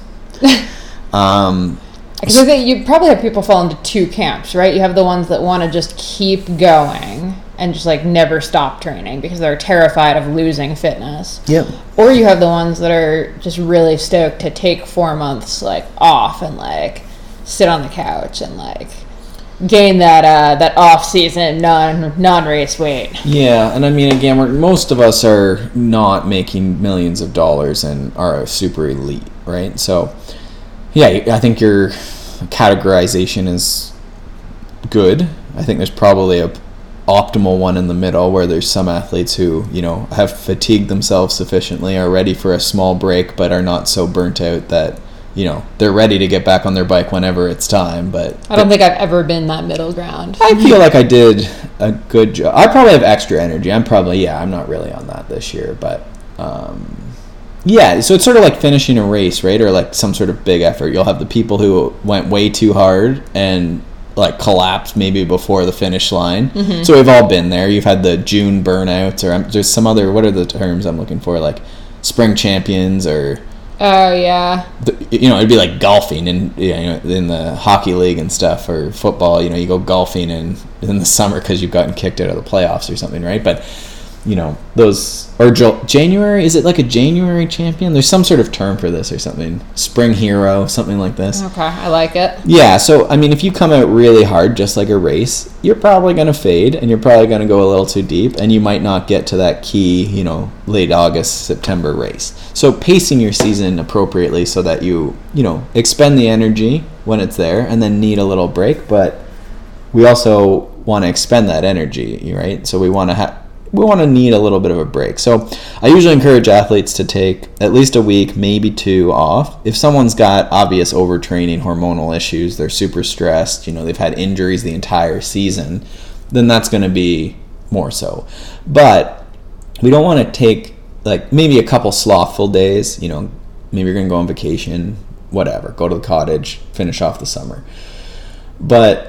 A: um, because I think you probably have people fall into two camps, right? You have the ones that want to just keep going and just like never stop training because they're terrified of losing fitness.
B: Yep.
A: Or you have the ones that are just really stoked to take four months like off and like sit on the couch and like gain that uh, that off season non non race weight.
B: Yeah, and I mean again, we're, most of us are not making millions of dollars and are a super elite, right? So, yeah, I think your categorization is good. I think there's probably a optimal one in the middle where there's some athletes who you know have fatigued themselves sufficiently are ready for a small break but are not so burnt out that you know they're ready to get back on their bike whenever it's time but
A: i don't think i've ever been that middle ground.
B: I feel like i did a good job i probably have extra energy. I'm probably yeah i'm not really on that this year but um, yeah so it's sort of like finishing a race right? Or like some sort of big effort. You'll have the people who went way too hard and like collapsed maybe before the finish line. Mm-hmm. so we've all been there. You've had the june burnouts or um, there's some other what are the terms i'm looking for? Like spring champions or
A: Oh yeah.
B: You know, it'd be like golfing and you know in the hockey league and stuff or football. You know, you go golfing in in the summer because you've gotten kicked out of the playoffs or something, right? But you know those or January is it like a January champion? There's some sort of term for this or something. Spring hero, something like this.
A: Okay, I like it.
B: Yeah, so I mean, if you come out really hard, just like a race, you're probably going to fade, and you're probably going to go a little too deep, and you might not get to that key, you know, late August, September race. So pacing your season appropriately so that you, you know, expend the energy when it's there, and then need a little break. But we also want to expend that energy, right? So we want to have we want to need a little bit of a break. So I usually encourage athletes to take at least a week, maybe two off. If someone's got obvious overtraining, hormonal issues, they're super stressed, you know, they've had injuries the entire season, then that's going to be more so. But we don't want to take like maybe a couple slothful days, you know, maybe you're going to go on vacation, whatever, go to the cottage, finish off the summer. But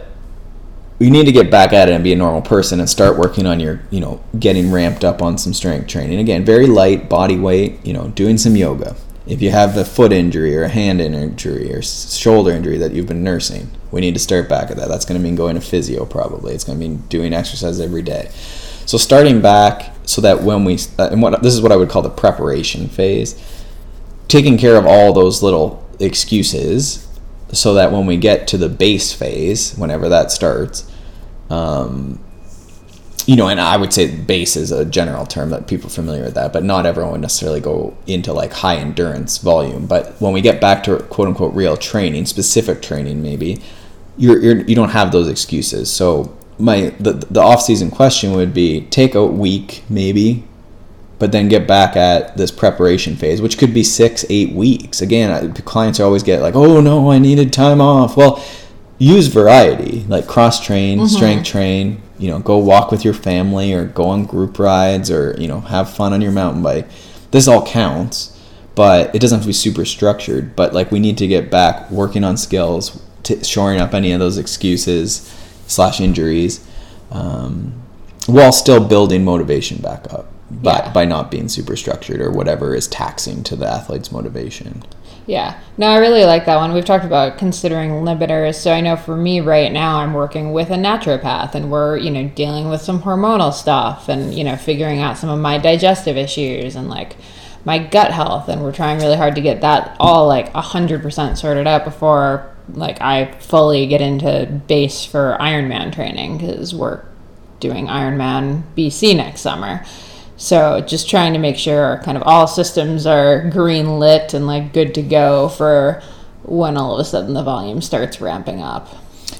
B: you need to get back at it and be a normal person and start working on your, you know, getting ramped up on some strength training. Again, very light body weight, you know, doing some yoga. If you have a foot injury or a hand injury or shoulder injury that you've been nursing, we need to start back at that. That's going to mean going to physio probably. It's going to mean doing exercise every day. So starting back so that when we uh, and what this is what I would call the preparation phase, taking care of all those little excuses so that when we get to the base phase, whenever that starts, um, you know, and I would say base is a general term that people are familiar with that, but not everyone would necessarily go into like high endurance volume. But when we get back to quote unquote real training, specific training, maybe you're, you're you don't have those excuses. So my the the off season question would be take a week maybe but then get back at this preparation phase, which could be six, eight weeks. Again, clients always get like, oh no, I needed time off. Well, use variety, like cross train, mm-hmm. strength train, you know, go walk with your family or go on group rides or, you know, have fun on your mountain bike. This all counts, but it doesn't have to be super structured. But like, we need to get back working on skills, t- shoring up any of those excuses slash injuries, um, while still building motivation back up by, yeah. by not being super structured or whatever is taxing to the athlete's motivation.
A: Yeah. No, I really like that one. We've talked about considering limiters. So I know for me right now, I'm working with a naturopath and we're, you know, dealing with some hormonal stuff and, you know, figuring out some of my digestive issues and like my gut health. And we're trying really hard to get that all like 100% sorted out before like I fully get into base for Ironman training because we're doing Ironman BC next summer. So just trying to make sure kind of all systems are green lit and like good to go for when all of a sudden the volume starts ramping up.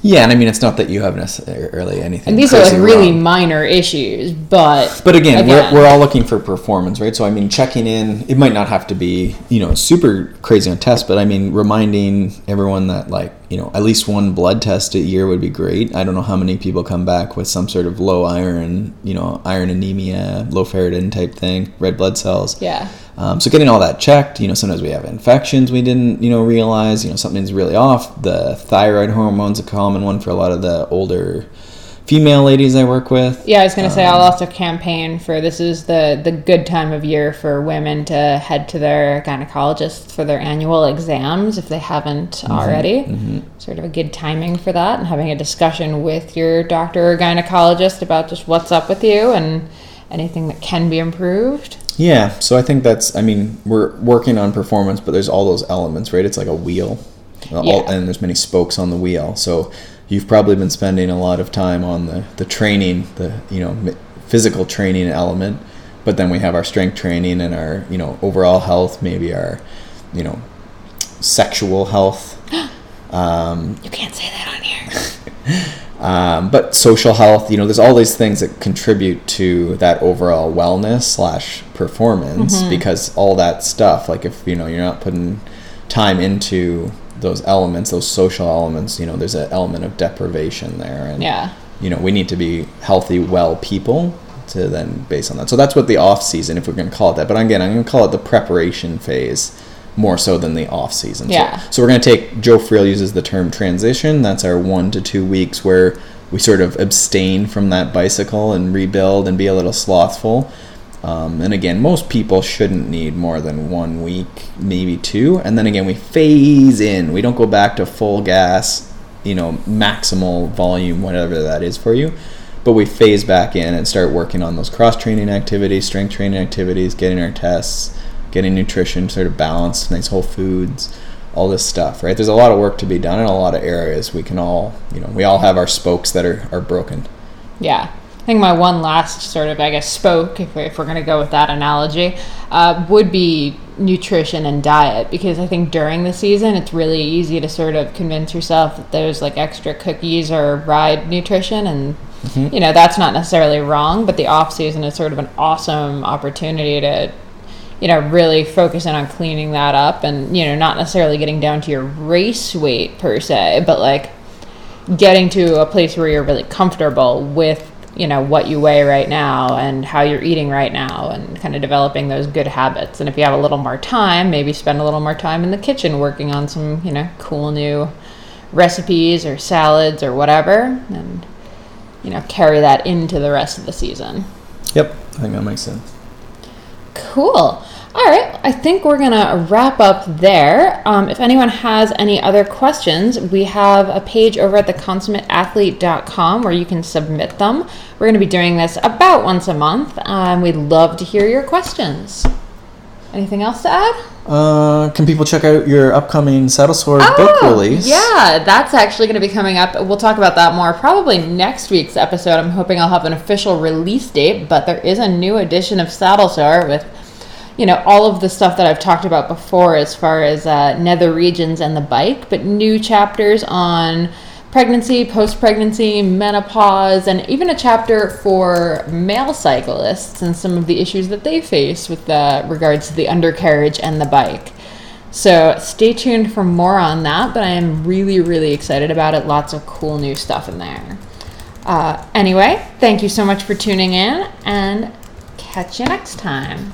B: Yeah, and I mean it's not that you have necessarily anything.
A: And these are like really wrong. minor issues, but
B: but again, again, we're, we're all looking for performance, right? So I mean, checking in. It might not have to be you know super crazy on tests, but I mean, reminding everyone that like you know at least one blood test a year would be great. I don't know how many people come back with some sort of low iron, you know, iron anemia, low ferritin type thing, red blood cells.
A: Yeah.
B: Um, so getting all that checked, you know, sometimes we have infections we didn't, you know, realize, you know, something's really off. The thyroid hormone's a common one for a lot of the older female ladies I work with.
A: Yeah, I was gonna um, say I'll um, also campaign for this is the the good time of year for women to head to their gynecologist for their annual exams if they haven't mm-hmm, already. Mm-hmm. Sort of a good timing for that, and having a discussion with your doctor or gynecologist about just what's up with you and anything that can be improved.
B: Yeah, so I think that's. I mean, we're working on performance, but there's all those elements, right? It's like a wheel, yeah. all, and there's many spokes on the wheel. So you've probably been spending a lot of time on the the training, the you know physical training element, but then we have our strength training and our you know overall health, maybe our you know sexual health.
A: Um, you can't say that on here.
B: Um, but social health, you know, there's all these things that contribute to that overall wellness slash performance mm-hmm. because all that stuff, like if you know you're not putting time into those elements, those social elements, you know, there's an element of deprivation there, and
A: yeah,
B: you know, we need to be healthy, well people to then base on that. So that's what the off season, if we're going to call it that. But again, I'm going to call it the preparation phase more so than the off season.
A: Yeah.
B: So, so we're going to take Joe Friel uses the term transition. That's our one to two weeks where we sort of abstain from that bicycle and rebuild and be a little slothful. Um, and again, most people shouldn't need more than one week, maybe two. And then again, we phase in. We don't go back to full gas, you know, maximal volume, whatever that is for you. But but we phase back in and start working on those cross training activities, strength training activities, getting our tests, getting nutrition sort of balanced, nice whole foods, all this stuff, right? There's a lot of work to be done in a lot of areas. We can all, you know, we all have our spokes that are, are broken.
A: Yeah. I think my one last sort of, I guess, spoke, if we're, if we're going to go with that analogy, uh, would be nutrition and diet. Because I think during the season, it's really easy to sort of convince yourself that there's like extra cookies or ride nutrition. And,
B: Mm-hmm.
A: you know, that's not necessarily wrong, but the off season is sort of an awesome opportunity to, you know, really focusing on cleaning that up and, you know, not necessarily getting down to your race weight per se, but like, getting to a place where you're really comfortable with you know what you weigh right now and how you're eating right now and kind of developing those good habits and if you have a little more time maybe spend a little more time in the kitchen working on some you know cool new recipes or salads or whatever and you know carry that into the rest of the season
B: Yep, I think that makes sense.
A: Cool. All right, I think we're gonna wrap up there. Um, if anyone has any other questions, we have a page over at theconsummateathlete.com where you can submit them. We're gonna be doing this about once a month, and we'd love to hear your questions. Anything else to add?
B: Uh, can people check out your upcoming Saddle Sore book
A: Oh,
B: release?
A: Yeah, that's actually going to be coming up. We'll talk about that more probably next week's episode. I'm hoping I'll have an official release date, but there is a new edition of Saddle Sore with, you know, all of the stuff that I've talked about before as far as uh, nether regions and the bike, but new chapters on pregnancy, post pregnancy, menopause, and even a chapter for male cyclists and some of the issues that they face with regards to the undercarriage and the bike. So stay tuned for more on that, but I am really, really excited about it. Lots of cool new stuff in there. Uh, anyway, thank you so much for tuning in and catch you next time.